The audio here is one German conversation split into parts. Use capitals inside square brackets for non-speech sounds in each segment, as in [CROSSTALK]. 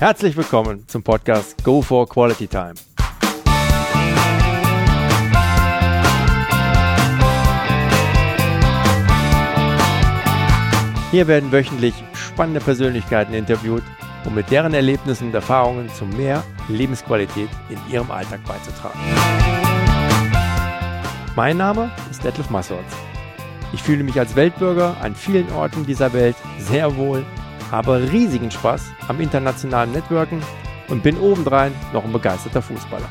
Herzlich willkommen zum Podcast Go for Quality Time. Hier werden wöchentlich spannende Persönlichkeiten interviewt, um mit deren Erlebnissen und Erfahrungen zu mehr Lebensqualität in ihrem Alltag beizutragen. Mein Name ist Detlef Massorts. Ich fühle mich als Weltbürger an vielen Orten dieser Welt sehr wohl, habe riesigen Spaß am internationalen Networken und bin obendrein noch ein begeisterter Fußballer.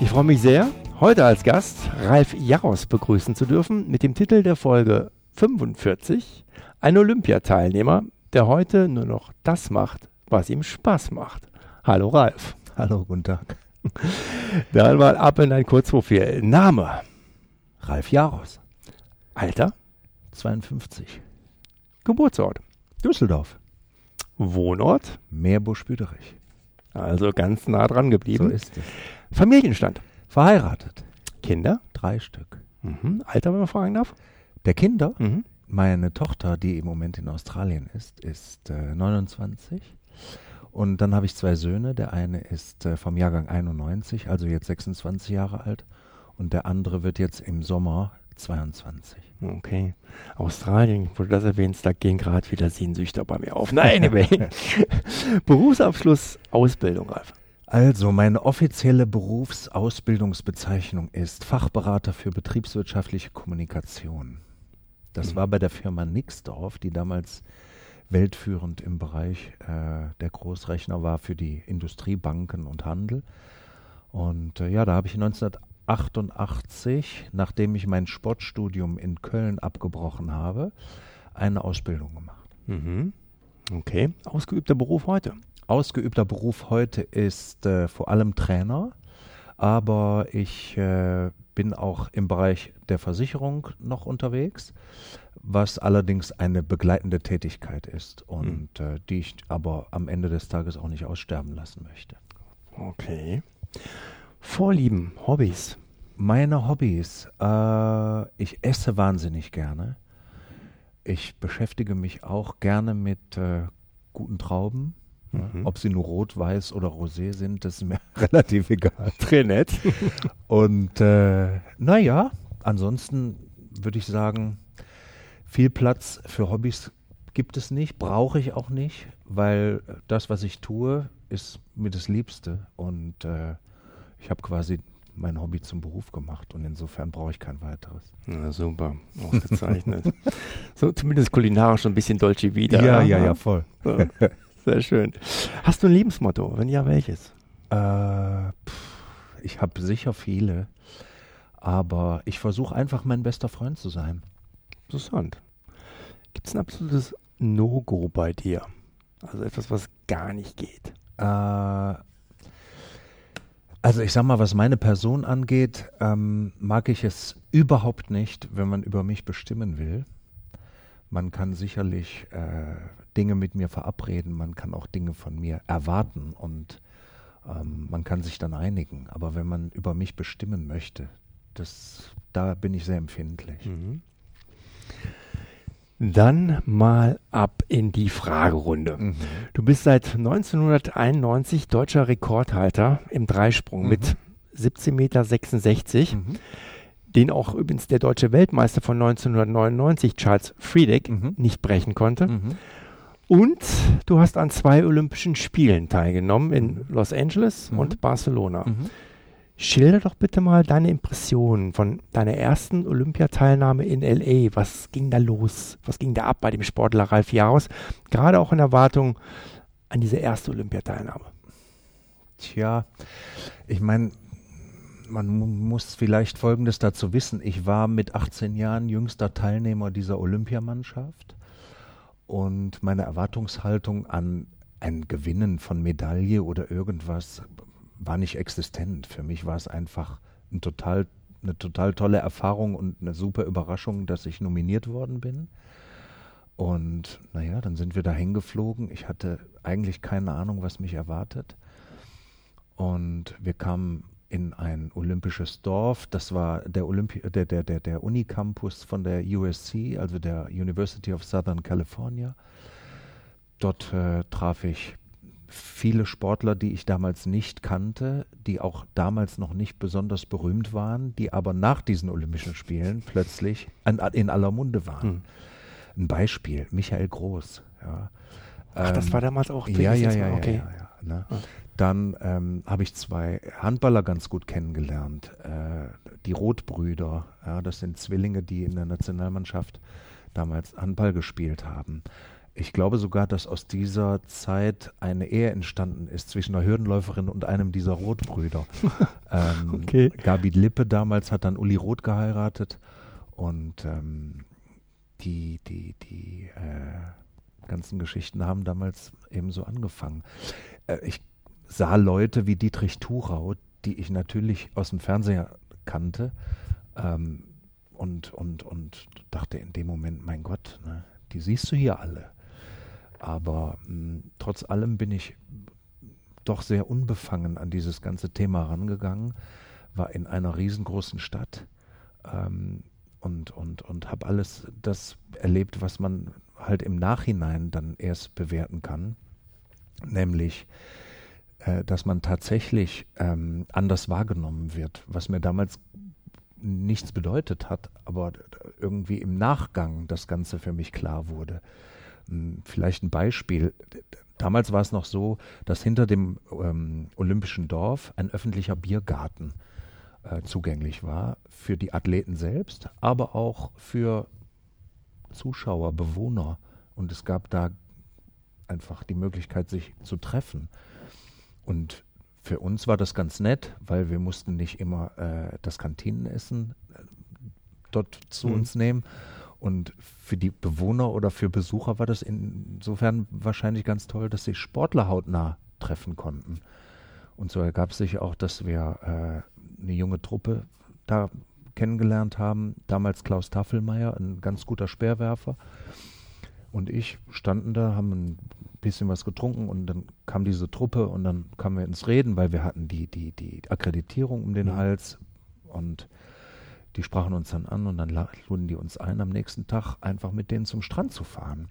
Ich freue mich sehr, heute als Gast Ralf Jaros begrüßen zu dürfen mit dem Titel der Folge 45, ein Olympiateilnehmer, der heute nur noch das macht, was ihm Spaß macht. Hallo Ralf. Hallo, guten Tag. Dann mal ab in ein Kurzprofil. Name? Ralf Jaros. Alter? 52. Geburtsort? Düsseldorf. Wohnort? Meerbusch-Büderich. Also ganz nah dran geblieben. So ist es. Familienstand? Verheiratet. Kinder? Drei Stück. Mhm. Alter, wenn man fragen darf? Der Kinder, Mhm. meine Tochter, die im Moment in Australien ist, ist äh, 29. Und dann habe ich zwei Söhne. Der eine ist äh, vom Jahrgang 91, also jetzt 26 Jahre alt. Und der andere wird jetzt im Sommer 22. Okay. Australien, wo du das erwähnst, da gehen gerade wieder Sehnsüchte bei mir auf. Nein, anyway. [LAUGHS] Berufsabschluss, Ausbildung, Ralf. Also, meine offizielle Berufsausbildungsbezeichnung ist Fachberater für betriebswirtschaftliche Kommunikation. Das Mhm. war bei der Firma Nixdorf, die damals weltführend im Bereich äh, der Großrechner war für die Industriebanken und Handel. Und äh, ja, da habe ich 1988, nachdem ich mein Sportstudium in Köln abgebrochen habe, eine Ausbildung gemacht. Mhm. Okay. Ausgeübter Beruf heute. Ausgeübter Beruf heute ist äh, vor allem Trainer, aber ich äh, bin auch im Bereich der Versicherung noch unterwegs, was allerdings eine begleitende Tätigkeit ist und äh, die ich aber am Ende des Tages auch nicht aussterben lassen möchte. Okay. Vorlieben, Hobbys. Meine Hobbys, äh, ich esse wahnsinnig gerne. Ich beschäftige mich auch gerne mit äh, guten Trauben. Mhm. Ob sie nur rot, weiß oder rosé sind, das ist mir [LAUGHS] relativ egal. Trainett. [LAUGHS] Und äh, naja, ansonsten würde ich sagen, viel Platz für Hobbys gibt es nicht, brauche ich auch nicht, weil das, was ich tue, ist mir das Liebste. Und äh, ich habe quasi mein Hobby zum Beruf gemacht und insofern brauche ich kein weiteres. Na super, ausgezeichnet. [LAUGHS] so zumindest kulinarisch so ein bisschen Dolce Vita. voll. Ja, Sehr schön. Hast du ein Lebensmotto? Wenn ja, welches? Äh, pff, ich habe sicher viele, aber ich versuche einfach mein bester Freund zu sein. Interessant. Gibt es ein absolutes No-Go bei dir? Also etwas, was gar nicht geht. Äh, also ich sag mal, was meine Person angeht, ähm, mag ich es überhaupt nicht, wenn man über mich bestimmen will. Man kann sicherlich äh, Dinge mit mir verabreden, man kann auch Dinge von mir erwarten und ähm, man kann sich dann einigen. Aber wenn man über mich bestimmen möchte, das, da bin ich sehr empfindlich. Mhm. Dann mal ab in die Fragerunde. Mhm. Du bist seit 1991 deutscher Rekordhalter im Dreisprung Mhm. mit 17,66 Meter, Mhm. den auch übrigens der deutsche Weltmeister von 1999, Charles Friedek, Mhm. nicht brechen konnte. Mhm. Und du hast an zwei Olympischen Spielen teilgenommen in Los Angeles Mhm. und Barcelona. Schilder doch bitte mal deine Impressionen von deiner ersten Olympiateilnahme in LA. Was ging da los? Was ging da ab bei dem Sportler Ralf Jaros? Gerade auch in Erwartung an diese erste Olympiateilnahme. Tja, ich meine, man mu- muss vielleicht Folgendes dazu wissen. Ich war mit 18 Jahren jüngster Teilnehmer dieser Olympiamannschaft und meine Erwartungshaltung an ein Gewinnen von Medaille oder irgendwas war nicht existent. Für mich war es einfach ein total, eine total tolle Erfahrung und eine super Überraschung, dass ich nominiert worden bin. Und naja, dann sind wir da hingeflogen. Ich hatte eigentlich keine Ahnung, was mich erwartet. Und wir kamen in ein olympisches Dorf. Das war der, Olympi der, der, der, der Unicampus von der USC, also der University of Southern California. Dort äh, traf ich viele Sportler, die ich damals nicht kannte, die auch damals noch nicht besonders berühmt waren, die aber nach diesen Olympischen Spielen plötzlich an, in aller Munde waren. Hm. Ein Beispiel, Michael Groß. Ja. Ach, ähm, das war damals auch ja, ja, ja, okay. ja, ja, ja, ne? Dann ähm, habe ich zwei Handballer ganz gut kennengelernt. Äh, die Rotbrüder, ja, das sind Zwillinge, die in der Nationalmannschaft damals Handball gespielt haben. Ich glaube sogar, dass aus dieser Zeit eine Ehe entstanden ist zwischen einer Hürdenläuferin und einem dieser Rotbrüder. [LAUGHS] ähm, okay. Gabi Lippe damals hat dann Uli Roth geheiratet und ähm, die, die, die äh, ganzen Geschichten haben damals eben so angefangen. Äh, ich sah Leute wie Dietrich Thurau, die ich natürlich aus dem Fernseher kannte ähm, und, und, und dachte in dem Moment, mein Gott, ne, die siehst du hier alle. Aber mh, hm, trotz allem bin ich doch sehr unbefangen an dieses ganze Thema rangegangen, war in einer riesengroßen Stadt ähm, und, und, und habe alles das erlebt, was man halt im Nachhinein dann erst bewerten kann, nämlich äh, dass man tatsächlich ähm, anders wahrgenommen wird, was mir damals nichts bedeutet hat, aber irgendwie im Nachgang das Ganze für mich klar wurde. Vielleicht ein Beispiel. Damals war es noch so, dass hinter dem ähm, Olympischen Dorf ein öffentlicher Biergarten äh, zugänglich war für die Athleten selbst, aber auch für Zuschauer, Bewohner. Und es gab da einfach die Möglichkeit, sich zu treffen. Und für uns war das ganz nett, weil wir mussten nicht immer äh, das Kantinenessen äh, dort zu mhm. uns nehmen, und für die Bewohner oder für Besucher war das insofern wahrscheinlich ganz toll, dass sie Sportler hautnah treffen konnten. Und so ergab sich auch, dass wir äh, eine junge Truppe da kennengelernt haben. Damals Klaus Taffelmeier, ein ganz guter Speerwerfer. Und ich standen da, haben ein bisschen was getrunken und dann kam diese Truppe und dann kamen wir ins Reden, weil wir hatten die, die, die Akkreditierung um den mhm. Hals und die sprachen uns dann an und dann luden die uns ein, am nächsten Tag einfach mit denen zum Strand zu fahren.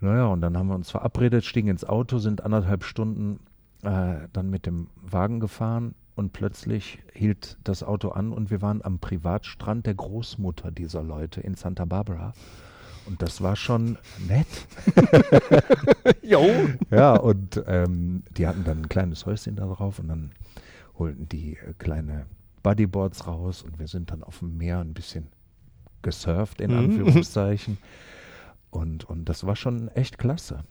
Naja, und dann haben wir uns verabredet, stiegen ins Auto, sind anderthalb Stunden äh, dann mit dem Wagen gefahren und plötzlich hielt das Auto an und wir waren am Privatstrand der Großmutter dieser Leute in Santa Barbara. Und das war schon nett. [LAUGHS] jo. Ja, und ähm, die hatten dann ein kleines Häuschen da drauf und dann holten die äh, kleine Bodyboards raus und wir sind dann auf dem Meer ein bisschen gesurft, in mhm. Anführungszeichen. Und, und das war schon echt klasse.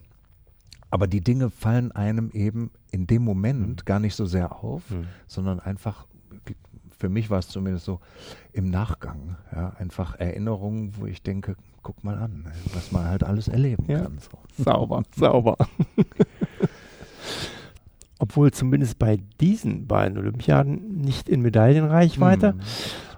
Aber die Dinge fallen einem eben in dem Moment mhm. gar nicht so sehr auf, mhm. sondern einfach, für mich war es zumindest so, im Nachgang. Ja, einfach Erinnerungen, wo ich denke, guck mal an, was man halt alles erleben ja. kann. So. Sauber, sauber. [LAUGHS] obwohl zumindest bei diesen beiden Olympiaden nicht in Medaillenreichweite, mhm.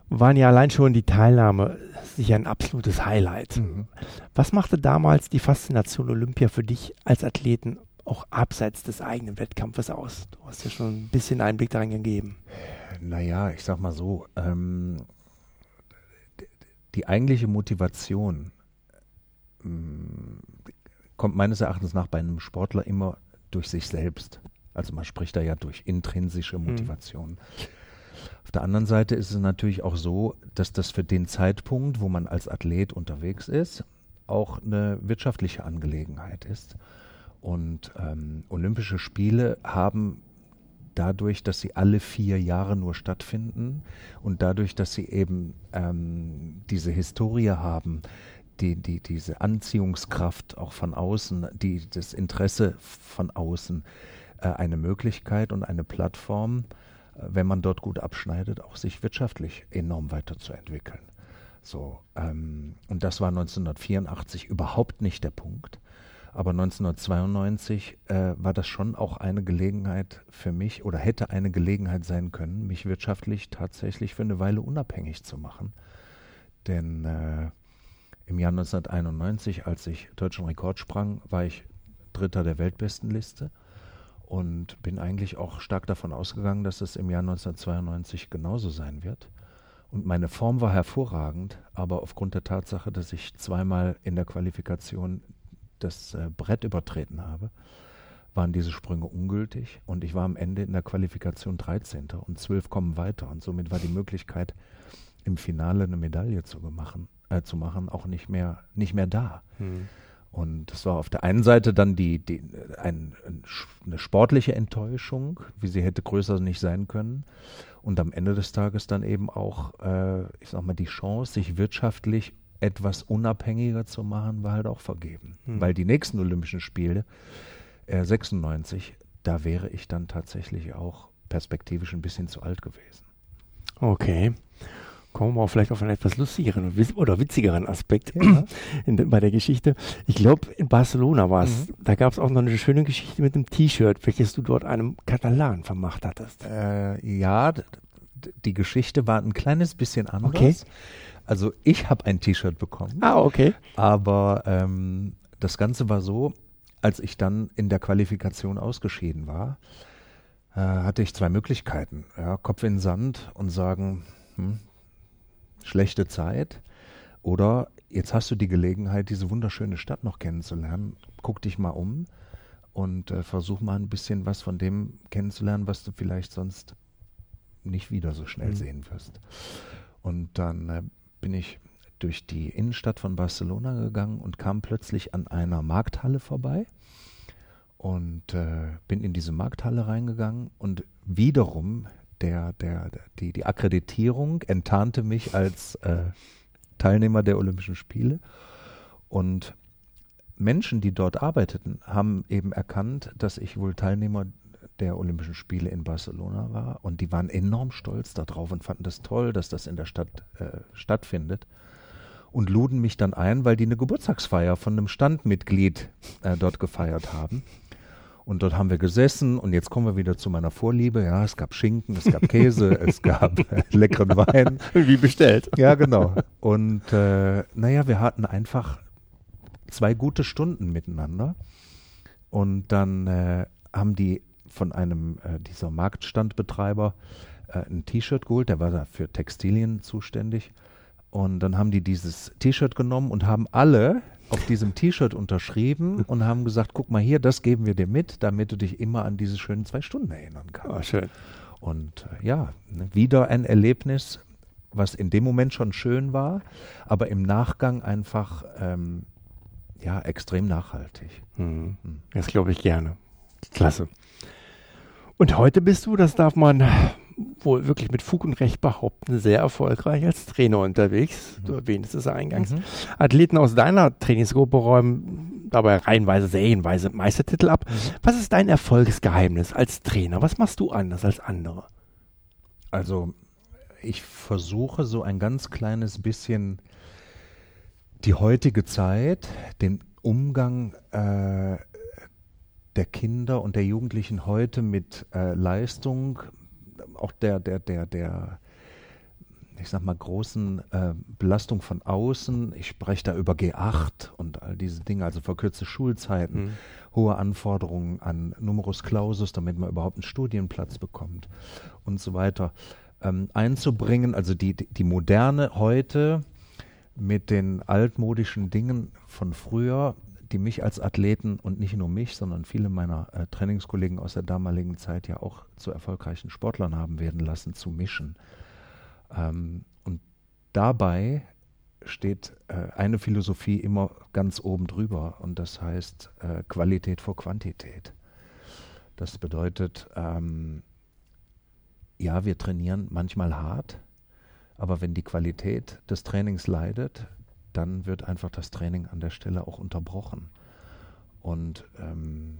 waren ja allein schon die Teilnahme sicher ein absolutes Highlight. Mhm. Was machte damals die Faszination Olympia für dich als Athleten auch abseits des eigenen Wettkampfes aus? Du hast ja schon ein bisschen Einblick darin gegeben. Naja, ich sag mal so, ähm, die eigentliche Motivation ähm, kommt meines Erachtens nach bei einem Sportler immer durch sich selbst. Also man spricht da ja durch intrinsische hm. Motivation. Mhm. Auf der anderen Seite ist es natürlich auch so, dass das für den Zeitpunkt, wo man als Athlet unterwegs ist, auch eine wirtschaftliche Angelegenheit ist. Und ähm, Olympische Spiele haben dadurch, dass sie alle vier Jahre nur stattfinden und dadurch, dass sie eben ähm, diese Historie haben, die, die, diese Anziehungskraft auch von außen, die, das Interesse von außen, eine Möglichkeit und eine Plattform, äh, wenn man dort gut abschneidet, auch sich wirtschaftlich enorm weiterzuentwickeln. So, ähm, und das war 1984 überhaupt nicht der Punkt. Aber 1992 äh, war das schon auch eine Gelegenheit für mich oder hätte eine Gelegenheit sein können, mich wirtschaftlich tatsächlich für eine Weile unabhängig zu machen. Denn äh, im Jahr 1991, als ich deutschen Rekord sprang, war ich Dritter der Weltbestenliste und bin eigentlich auch stark davon ausgegangen, dass es im Jahr 1992 genauso sein wird. Und meine Form war hervorragend, aber aufgrund der Tatsache, dass ich zweimal in der Qualifikation das äh, Brett übertreten habe, waren diese Sprünge ungültig und ich war am Ende in der Qualifikation 13. und 12 kommen weiter und somit war die Möglichkeit, im Finale eine Medaille zu machen, äh, zu machen auch nicht mehr, nicht mehr da. Mhm. Und es war auf der einen Seite dann die, die ein, eine sportliche Enttäuschung, wie sie hätte größer nicht sein können. Und am Ende des Tages dann eben auch, äh, ich sag mal, die Chance, sich wirtschaftlich etwas unabhängiger zu machen, war halt auch vergeben. Hm. Weil die nächsten Olympischen Spiele, äh, 96, da wäre ich dann tatsächlich auch perspektivisch ein bisschen zu alt gewesen. Okay kommen wir vielleicht auf einen etwas lustigeren oder witzigeren Aspekt ja. [CLEARS THROAT] in, bei der Geschichte. Ich glaube, in Barcelona war es, mhm. da gab es auch noch eine schöne Geschichte mit einem T-Shirt, welches du dort einem Katalan vermacht hattest. Äh, ja, die Geschichte war ein kleines bisschen anders. Okay. Also ich habe ein T-Shirt bekommen. Ah, okay. Aber ähm, das Ganze war so, als ich dann in der Qualifikation ausgeschieden war, äh, hatte ich zwei Möglichkeiten. Ja, Kopf in den Sand und sagen, hm, schlechte Zeit. Oder jetzt hast du die Gelegenheit, diese wunderschöne Stadt noch kennenzulernen. Guck dich mal um und äh, versuch mal ein bisschen was von dem kennenzulernen, was du vielleicht sonst nicht wieder so schnell mhm. sehen wirst. Und dann äh, bin ich durch die Innenstadt von Barcelona gegangen und kam plötzlich an einer Markthalle vorbei und äh, bin in diese Markthalle reingegangen und wiederum der, der, die, die Akkreditierung enttarnte mich als äh, Teilnehmer der Olympischen Spiele. Und Menschen, die dort arbeiteten, haben eben erkannt, dass ich wohl Teilnehmer der Olympischen Spiele in Barcelona war. Und die waren enorm stolz darauf und fanden das toll, dass das in der Stadt äh, stattfindet. Und luden mich dann ein, weil die eine Geburtstagsfeier von einem Standmitglied äh, dort gefeiert haben. Und dort haben wir gesessen und jetzt kommen wir wieder zu meiner Vorliebe. Ja, es gab Schinken, es gab Käse, [LAUGHS] es gab leckeren Wein. [LAUGHS] Wie bestellt. Ja, genau. Und äh, naja, wir hatten einfach zwei gute Stunden miteinander. Und dann äh, haben die von einem äh, dieser Marktstandbetreiber äh, ein T-Shirt geholt, der war da für Textilien zuständig. Und dann haben die dieses T-Shirt genommen und haben alle auf diesem T-Shirt unterschrieben [LAUGHS] und haben gesagt, guck mal hier, das geben wir dir mit, damit du dich immer an diese schönen zwei Stunden erinnern kannst. Oh, schön. Und äh, ja, ne, wieder ein Erlebnis, was in dem Moment schon schön war, aber im Nachgang einfach ähm, ja, extrem nachhaltig. Mhm. Hm. Das glaube ich gerne. Klasse. Und heute bist du, das darf man wohl wirklich mit Fug und Recht behaupten, sehr erfolgreich als Trainer unterwegs. Mhm. Du erwähntest es eingangs. Mhm. Athleten aus deiner Trainingsgruppe räumen dabei reihenweise, serienweise Meistertitel ab. Mhm. Was ist dein Erfolgsgeheimnis als Trainer? Was machst du anders als andere? Also, ich versuche so ein ganz kleines bisschen die heutige Zeit, den Umgang äh, der Kinder und der Jugendlichen heute mit äh, Leistung, auch der, der, der, der, ich sag mal, großen äh, Belastung von außen. Ich spreche da über G8 und all diese Dinge, also verkürzte Schulzeiten, mhm. hohe Anforderungen an Numerus Clausus, damit man überhaupt einen Studienplatz bekommt und so weiter, ähm, einzubringen. Also die, die, die Moderne heute mit den altmodischen Dingen von früher die mich als Athleten und nicht nur mich, sondern viele meiner äh, Trainingskollegen aus der damaligen Zeit ja auch zu erfolgreichen Sportlern haben werden lassen, zu mischen. Ähm, und dabei steht äh, eine Philosophie immer ganz oben drüber und das heißt äh, Qualität vor Quantität. Das bedeutet, ähm, ja, wir trainieren manchmal hart, aber wenn die Qualität des Trainings leidet, dann wird einfach das Training an der Stelle auch unterbrochen. Und ähm,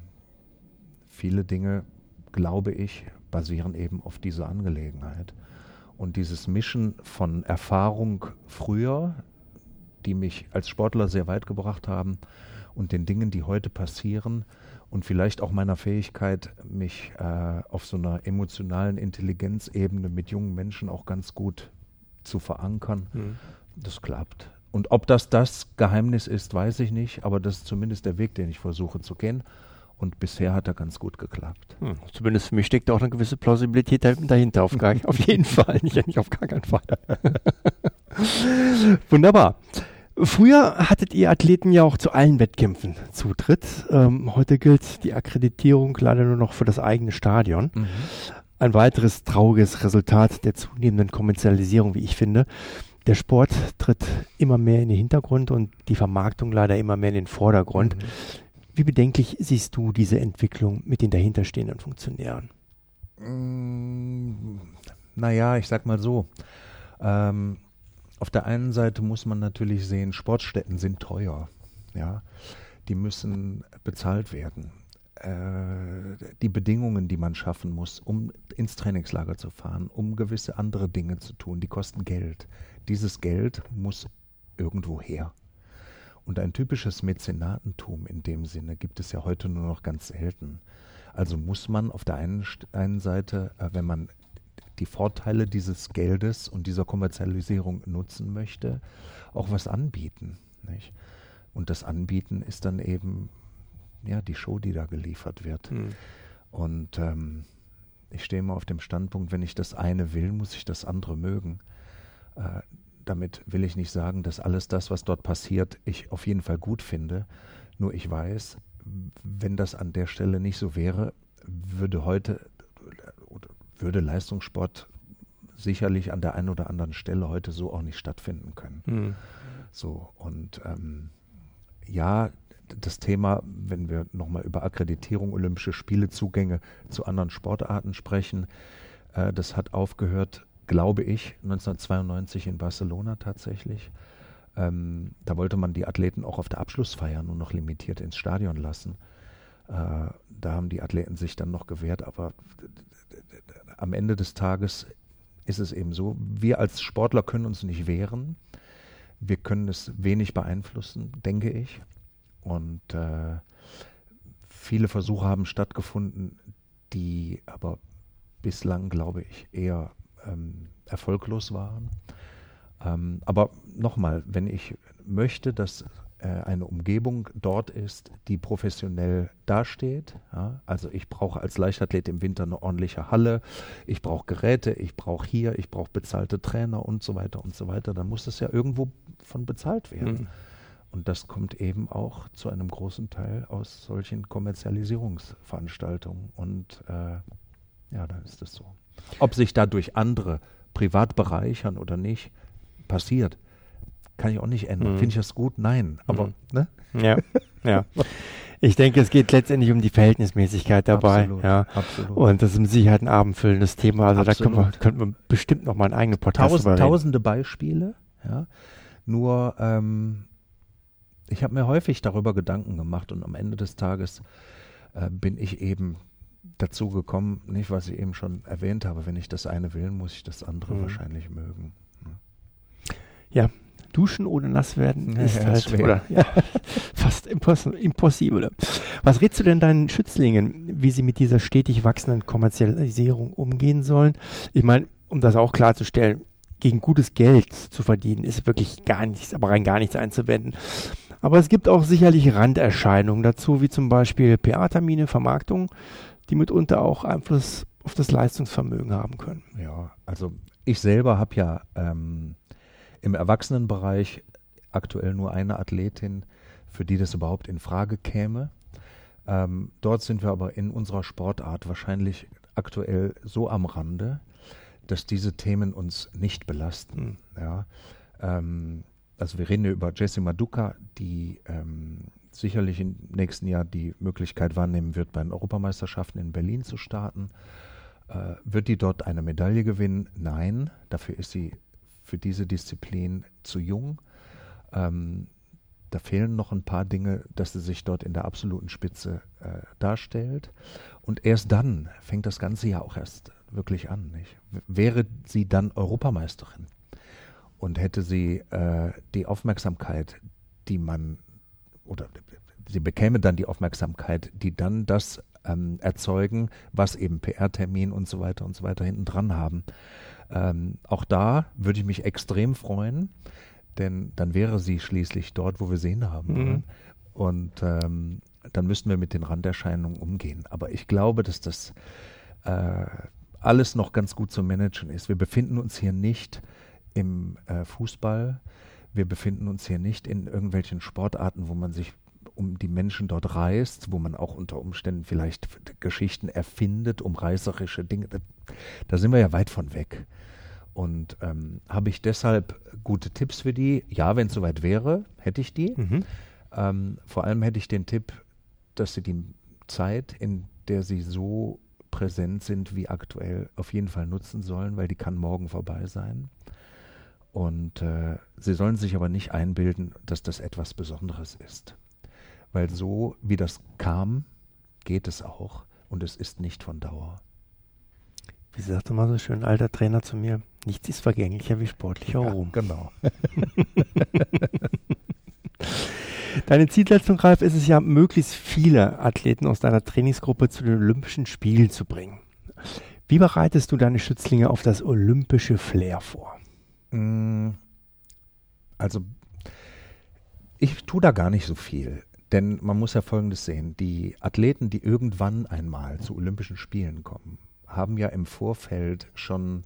viele Dinge, glaube ich, basieren eben auf dieser Angelegenheit. Und dieses Mischen von Erfahrung früher, die mich als Sportler sehr weit gebracht haben, und den Dingen, die heute passieren, und vielleicht auch meiner Fähigkeit, mich äh, auf so einer emotionalen Intelligenzebene mit jungen Menschen auch ganz gut zu verankern, mhm. das klappt. Und ob das das Geheimnis ist, weiß ich nicht, aber das ist zumindest der Weg, den ich versuche zu gehen. Und bisher hat er ganz gut geklappt. Hm, zumindest für mich steckt auch eine gewisse Plausibilität dahinter. Auf, gar, [LAUGHS] auf jeden Fall, nicht, nicht auf gar keinen Fall. [LAUGHS] Wunderbar. Früher hattet ihr Athleten ja auch zu allen Wettkämpfen Zutritt. Ähm, heute gilt die Akkreditierung leider nur noch für das eigene Stadion. Mhm. Ein weiteres trauriges Resultat der zunehmenden Kommerzialisierung, wie ich finde. Der Sport tritt immer mehr in den Hintergrund und die Vermarktung leider immer mehr in den Vordergrund. Mhm. Wie bedenklich siehst du diese Entwicklung mit den dahinterstehenden Funktionären? Mm, naja, ich sag mal so. Ähm, auf der einen Seite muss man natürlich sehen, Sportstätten sind teuer. Ja, die müssen bezahlt werden. Äh, die Bedingungen, die man schaffen muss, um ins Trainingslager zu fahren, um gewisse andere Dinge zu tun, die kosten Geld. Dieses Geld muss irgendwo her. Und ein typisches Mäzenatentum in dem Sinne gibt es ja heute nur noch ganz selten. Also muss man auf der einen, einen Seite, äh, wenn man die Vorteile dieses Geldes und dieser Kommerzialisierung nutzen möchte, auch was anbieten. Nicht? Und das Anbieten ist dann eben ja die Show, die da geliefert wird. Mhm. Und ähm, ich stehe immer auf dem Standpunkt, wenn ich das eine will, muss ich das andere mögen. Äh, damit will ich nicht sagen, dass alles das, was dort passiert, ich auf jeden Fall gut finde. Nur ich weiß, wenn das an der Stelle nicht so wäre, würde heute würde Leistungssport sicherlich an der einen oder anderen Stelle heute so auch nicht stattfinden können. Mhm. So, und ähm, ja, das Thema, wenn wir nochmal über Akkreditierung, Olympische Spiele, Zugänge zu anderen Sportarten sprechen, äh, das hat aufgehört, glaube ich, 1992 in Barcelona tatsächlich. Ähm, da wollte man die Athleten auch auf der Abschlussfeier nur noch limitiert ins Stadion lassen. Äh, da haben die Athleten sich dann noch gewehrt, aber am Ende des Tages ist es eben so, wir als Sportler können uns nicht wehren. Wir können es wenig beeinflussen, denke ich. Und äh, viele Versuche haben stattgefunden, die aber bislang, glaube ich, eher ähm, erfolglos waren. Ähm, aber nochmal, wenn ich möchte, dass äh, eine Umgebung dort ist, die professionell dasteht. Ja? Also ich brauche als Leichtathlet im Winter eine ordentliche Halle, ich brauche Geräte, ich brauche hier, ich brauche bezahlte Trainer und so weiter und so weiter. Dann muss das ja irgendwo von bezahlt werden. Mhm. Und das kommt eben auch zu einem großen Teil aus solchen Kommerzialisierungsveranstaltungen. Und äh, ja, dann ist das so. Ob sich dadurch andere privat bereichern oder nicht, passiert kann ich auch nicht ändern. Mhm. Finde ich das gut? Nein. Aber, mhm. ne? Ja, ja. Ich denke, es geht letztendlich um die Verhältnismäßigkeit dabei. Absolut, ja. absolut. Und das ist mit Sicherheit ein abendfüllendes Thema. Also absolut. da können wir, könnten wir bestimmt noch mal einen eigenen Podcast Tausend, Tausende Beispiele, ja. Nur, ähm, ich habe mir häufig darüber Gedanken gemacht und am Ende des Tages äh, bin ich eben dazu gekommen, nicht was ich eben schon erwähnt habe, wenn ich das eine will, muss ich das andere mhm. wahrscheinlich mögen. Ja, Duschen ohne nass werden ist ja, halt oder, ja, [LAUGHS] fast impos impossible. Was rätst du denn deinen Schützlingen, wie sie mit dieser stetig wachsenden Kommerzialisierung umgehen sollen? Ich meine, um das auch klarzustellen, gegen gutes Geld zu verdienen, ist wirklich gar nichts, aber rein gar nichts einzuwenden. Aber es gibt auch sicherlich Randerscheinungen dazu, wie zum Beispiel PA-Termine, Vermarktung, die mitunter auch Einfluss auf das Leistungsvermögen haben können. Ja, also ich selber habe ja ähm, im Erwachsenenbereich aktuell nur eine Athletin, für die das überhaupt in Frage käme. Ähm, dort sind wir aber in unserer Sportart wahrscheinlich aktuell so am Rande, dass diese Themen uns nicht belasten. Mhm. Ja. Ähm, also wir reden hier über Jessie Maduka, die ähm, sicherlich im nächsten Jahr die Möglichkeit wahrnehmen wird, bei den Europameisterschaften in Berlin zu starten. Äh, wird die dort eine Medaille gewinnen? Nein, dafür ist sie für diese Disziplin zu jung. Ähm, da fehlen noch ein paar Dinge, dass sie sich dort in der absoluten Spitze äh, darstellt. Und erst dann fängt das Ganze ja auch erst wirklich an. Nicht? Wäre sie dann Europameisterin und hätte sie äh, die Aufmerksamkeit, die man, oder sie bekäme dann die Aufmerksamkeit, die dann das ähm, erzeugen, was eben PR-Termin und so weiter und so weiter hinten dran haben, ähm, auch da würde ich mich extrem freuen, denn dann wäre sie schließlich dort, wo wir sie haben. Mhm. Und ähm, dann müssten wir mit den Randerscheinungen umgehen. Aber ich glaube, dass das äh, alles noch ganz gut zu managen ist. Wir befinden uns hier nicht im äh, Fußball. Wir befinden uns hier nicht in irgendwelchen Sportarten, wo man sich um die Menschen dort reist, wo man auch unter Umständen vielleicht Geschichten erfindet, um reißerische Dinge. Da sind wir ja weit von weg. Und ähm, habe ich deshalb gute Tipps für die? Ja, wenn es soweit wäre, hätte ich die. Mhm. Ähm, vor allem hätte ich den Tipp, dass sie die Zeit, in der sie so präsent sind wie aktuell, auf jeden Fall nutzen sollen, weil die kann morgen vorbei sein. Und äh, sie sollen sich aber nicht einbilden, dass das etwas Besonderes ist. Weil so wie das kam, geht es auch und es ist nicht von Dauer. Wie sagte mal so schön alter Trainer zu mir, nichts ist vergänglicher wie sportlicher ja, Ruhm. Genau. [LAUGHS] Deine Zielsetzung, Ralf, ist es ja, möglichst viele Athleten aus deiner Trainingsgruppe zu den Olympischen Spielen zu bringen. Wie bereitest du deine Schützlinge auf das olympische Flair vor? Mm, also, ich tue da gar nicht so viel. Denn man muss ja Folgendes sehen. Die Athleten, die irgendwann einmal zu Olympischen Spielen kommen, haben ja im Vorfeld schon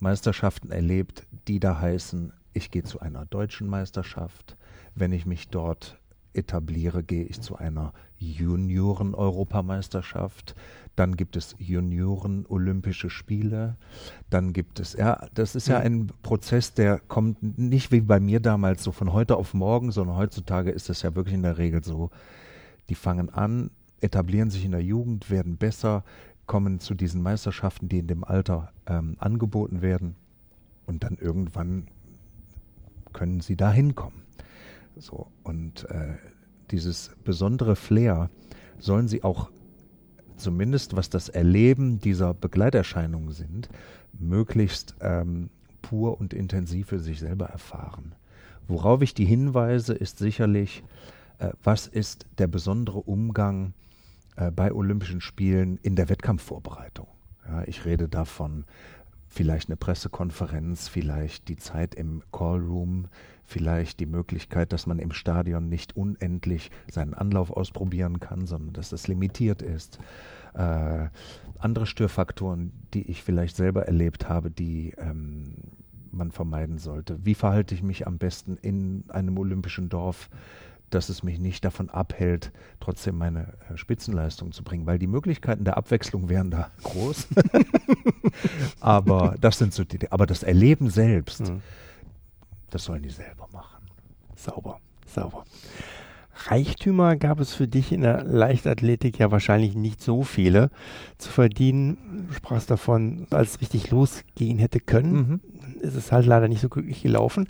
Meisterschaften erlebt, die da heißen, ich gehe zu einer deutschen Meisterschaft. Wenn ich mich dort etabliere, gehe ich zu einer Junioren-Europameisterschaft. Dann gibt es Junioren-Olympische Spiele. Dann gibt es, ja, das ist ja ein Prozess, der kommt nicht wie bei mir damals so von heute auf morgen, sondern heutzutage ist es ja wirklich in der Regel so. Die fangen an, etablieren sich in der Jugend, werden besser, kommen zu diesen Meisterschaften, die in dem Alter ähm, angeboten werden. Und dann irgendwann können sie da hinkommen. So, und äh, dieses besondere Flair sollen sie auch zumindest was das Erleben dieser Begleiterscheinungen sind, möglichst ähm, pur und intensiv für sich selber erfahren. Worauf ich die hinweise, ist sicherlich, äh, was ist der besondere Umgang äh, bei Olympischen Spielen in der Wettkampfvorbereitung. Ja, ich rede davon vielleicht eine Pressekonferenz, vielleicht die Zeit im Callroom, vielleicht die Möglichkeit, dass man im Stadion nicht unendlich seinen Anlauf ausprobieren kann, sondern dass das limitiert ist. Äh, andere Störfaktoren, die ich vielleicht selber erlebt habe, die ähm, man vermeiden sollte. Wie verhalte ich mich am besten in einem olympischen Dorf? dass es mich nicht davon abhält, trotzdem meine äh, Spitzenleistung zu bringen, weil die Möglichkeiten der Abwechslung wären da groß. [LAUGHS] aber das sind so die, aber das Erleben selbst, mhm. Das sollen die selber machen. Sauber, sauber. Reichtümer gab es für dich in der Leichtathletik ja wahrscheinlich nicht so viele zu verdienen. Du sprachst davon, als es richtig losgehen hätte können, mhm. ist es halt leider nicht so glücklich gelaufen.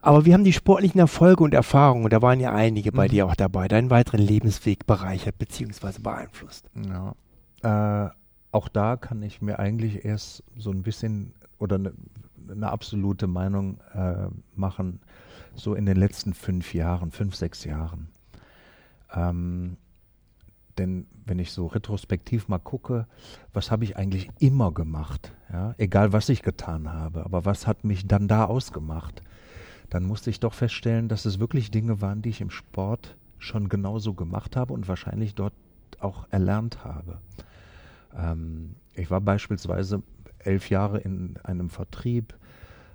Aber wir haben die sportlichen Erfolge und Erfahrungen, und da waren ja einige bei mhm. dir auch dabei, deinen weiteren Lebensweg bereichert bzw. beeinflusst. Ja. Äh, auch da kann ich mir eigentlich erst so ein bisschen oder eine ne absolute Meinung äh, machen, so in den letzten fünf Jahren, fünf, sechs Jahren. Ähm, denn wenn ich so retrospektiv mal gucke, was habe ich eigentlich immer gemacht? Ja? Egal, was ich getan habe, aber was hat mich dann da ausgemacht? dann musste ich doch feststellen, dass es wirklich Dinge waren, die ich im Sport schon genauso gemacht habe und wahrscheinlich dort auch erlernt habe. Ähm, ich war beispielsweise elf Jahre in einem Vertrieb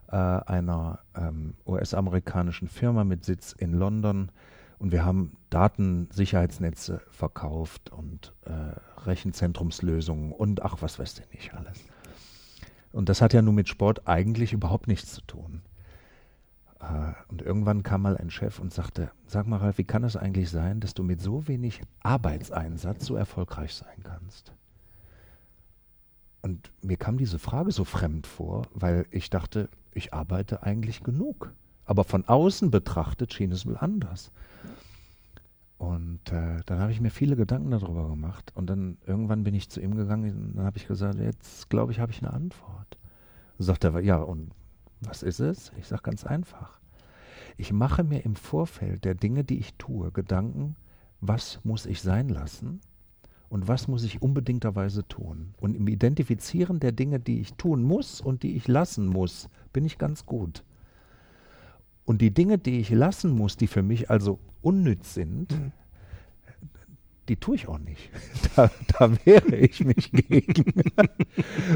äh, einer ähm, US-amerikanischen Firma mit Sitz in London und wir haben Datensicherheitsnetze verkauft und äh, Rechenzentrumslösungen und ach, was weiß ich nicht alles. Und das hat ja nun mit Sport eigentlich überhaupt nichts zu tun. Äh, und irgendwann kam mal ein Chef und sagte, sag mal Ralf, wie kann es eigentlich sein, dass du mit so wenig Arbeitseinsatz so erfolgreich sein kannst? Und mir kam diese Frage so fremd vor, weil ich dachte, ich arbeite eigentlich genug. Aber von außen betrachtet schien es wohl anders. Und äh, dann habe ich mir viele Gedanken darüber gemacht. Und dann irgendwann bin ich zu ihm gegangen und dann habe ich gesagt, jetzt glaube ich, habe ich eine Antwort. Und sagt er, ja, und was ist es? Ich sage ganz einfach. Ich mache mir im Vorfeld der Dinge, die ich tue, Gedanken, was muss ich sein lassen und was muss ich unbedingterweise tun. Und im Identifizieren der Dinge, die ich tun muss und die ich lassen muss, bin ich ganz gut. Und die Dinge, die ich lassen muss, die für mich also unnütz sind, mhm. die tue ich auch nicht. [LAUGHS] Da, da wehre ich mich [LAUGHS] gegen.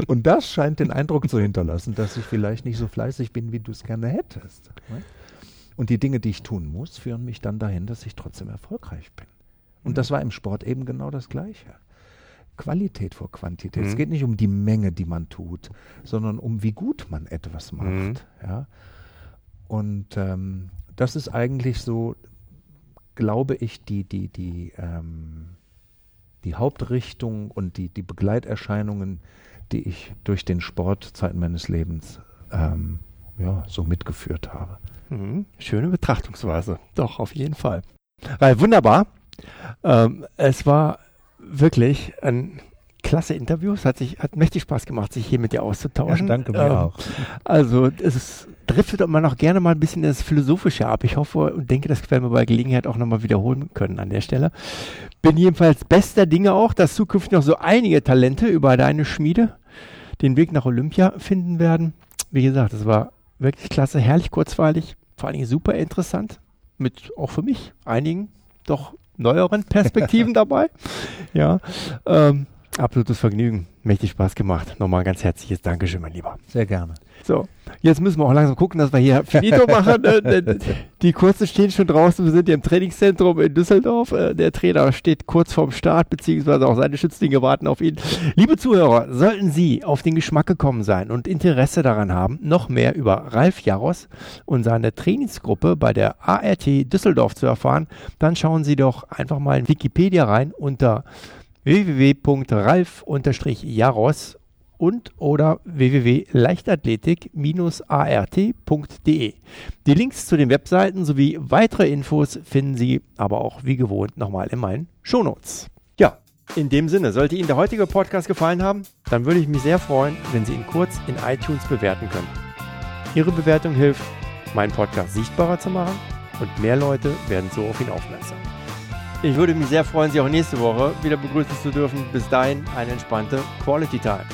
Und das scheint den Eindruck zu hinterlassen, dass ich vielleicht nicht so fleißig bin, wie du es gerne hättest. Und die Dinge, die ich tun muss, führen mich dann dahin, dass ich trotzdem erfolgreich bin. Und das war im Sport eben genau das Gleiche. Qualität vor Quantität. Mhm. Es geht nicht um die Menge, die man tut, sondern um wie gut man etwas macht. Mhm. Ja? Und ähm, das ist eigentlich so, glaube ich, die, die, die, ähm, die Hauptrichtung und die, die Begleiterscheinungen, die ich durch den Sport Zeit meines Lebens ähm, ja, so mitgeführt habe. Mhm. Schöne Betrachtungsweise. Doch, auf jeden Fall. Weil wunderbar. Ähm, es war wirklich ein klasse Interview. Es hat, sich, hat mächtig Spaß gemacht, sich hier mit dir auszutauschen. Ja, danke mir ähm, auch. Also es driftet immer noch gerne mal ein bisschen das Philosophische ab. Ich hoffe und denke, das werden wir bei Gelegenheit auch nochmal wiederholen können an der Stelle. Bin jedenfalls bester Dinge auch, dass zukünftig noch so einige Talente über deine Schmiede den Weg nach Olympia finden werden. Wie gesagt, es war wirklich klasse, herrlich kurzweilig, vor allen Dingen super interessant. Mit auch für mich einigen doch neueren Perspektiven dabei. Ja, ähm, absolutes Vergnügen. Mächtig Spaß gemacht. Nochmal ganz herzliches Dankeschön, mein Lieber. Sehr gerne. So, jetzt müssen wir auch langsam gucken, dass wir hier Finito [LAUGHS] machen. Ne? Die Kurse stehen schon draußen. Wir sind hier im Trainingszentrum in Düsseldorf. Äh, der Trainer steht kurz vorm Start, beziehungsweise auch seine Schützlinge warten auf ihn. Liebe Zuhörer, sollten Sie auf den Geschmack gekommen sein und Interesse daran haben, noch mehr über Ralf Jaros und seine Trainingsgruppe bei der ART Düsseldorf zu erfahren, dann schauen Sie doch einfach mal in Wikipedia rein unter www.ralf-jaros und oder www.leichtathletik-art.de. Die Links zu den Webseiten sowie weitere Infos finden Sie aber auch wie gewohnt nochmal in meinen Shownotes. Ja, in dem Sinne, sollte Ihnen der heutige Podcast gefallen haben, dann würde ich mich sehr freuen, wenn Sie ihn kurz in iTunes bewerten können. Ihre Bewertung hilft, meinen Podcast sichtbarer zu machen und mehr Leute werden so auf ihn aufmerksam. Ich würde mich sehr freuen, Sie auch nächste Woche wieder begrüßen zu dürfen. Bis dahin eine entspannte Quality Time.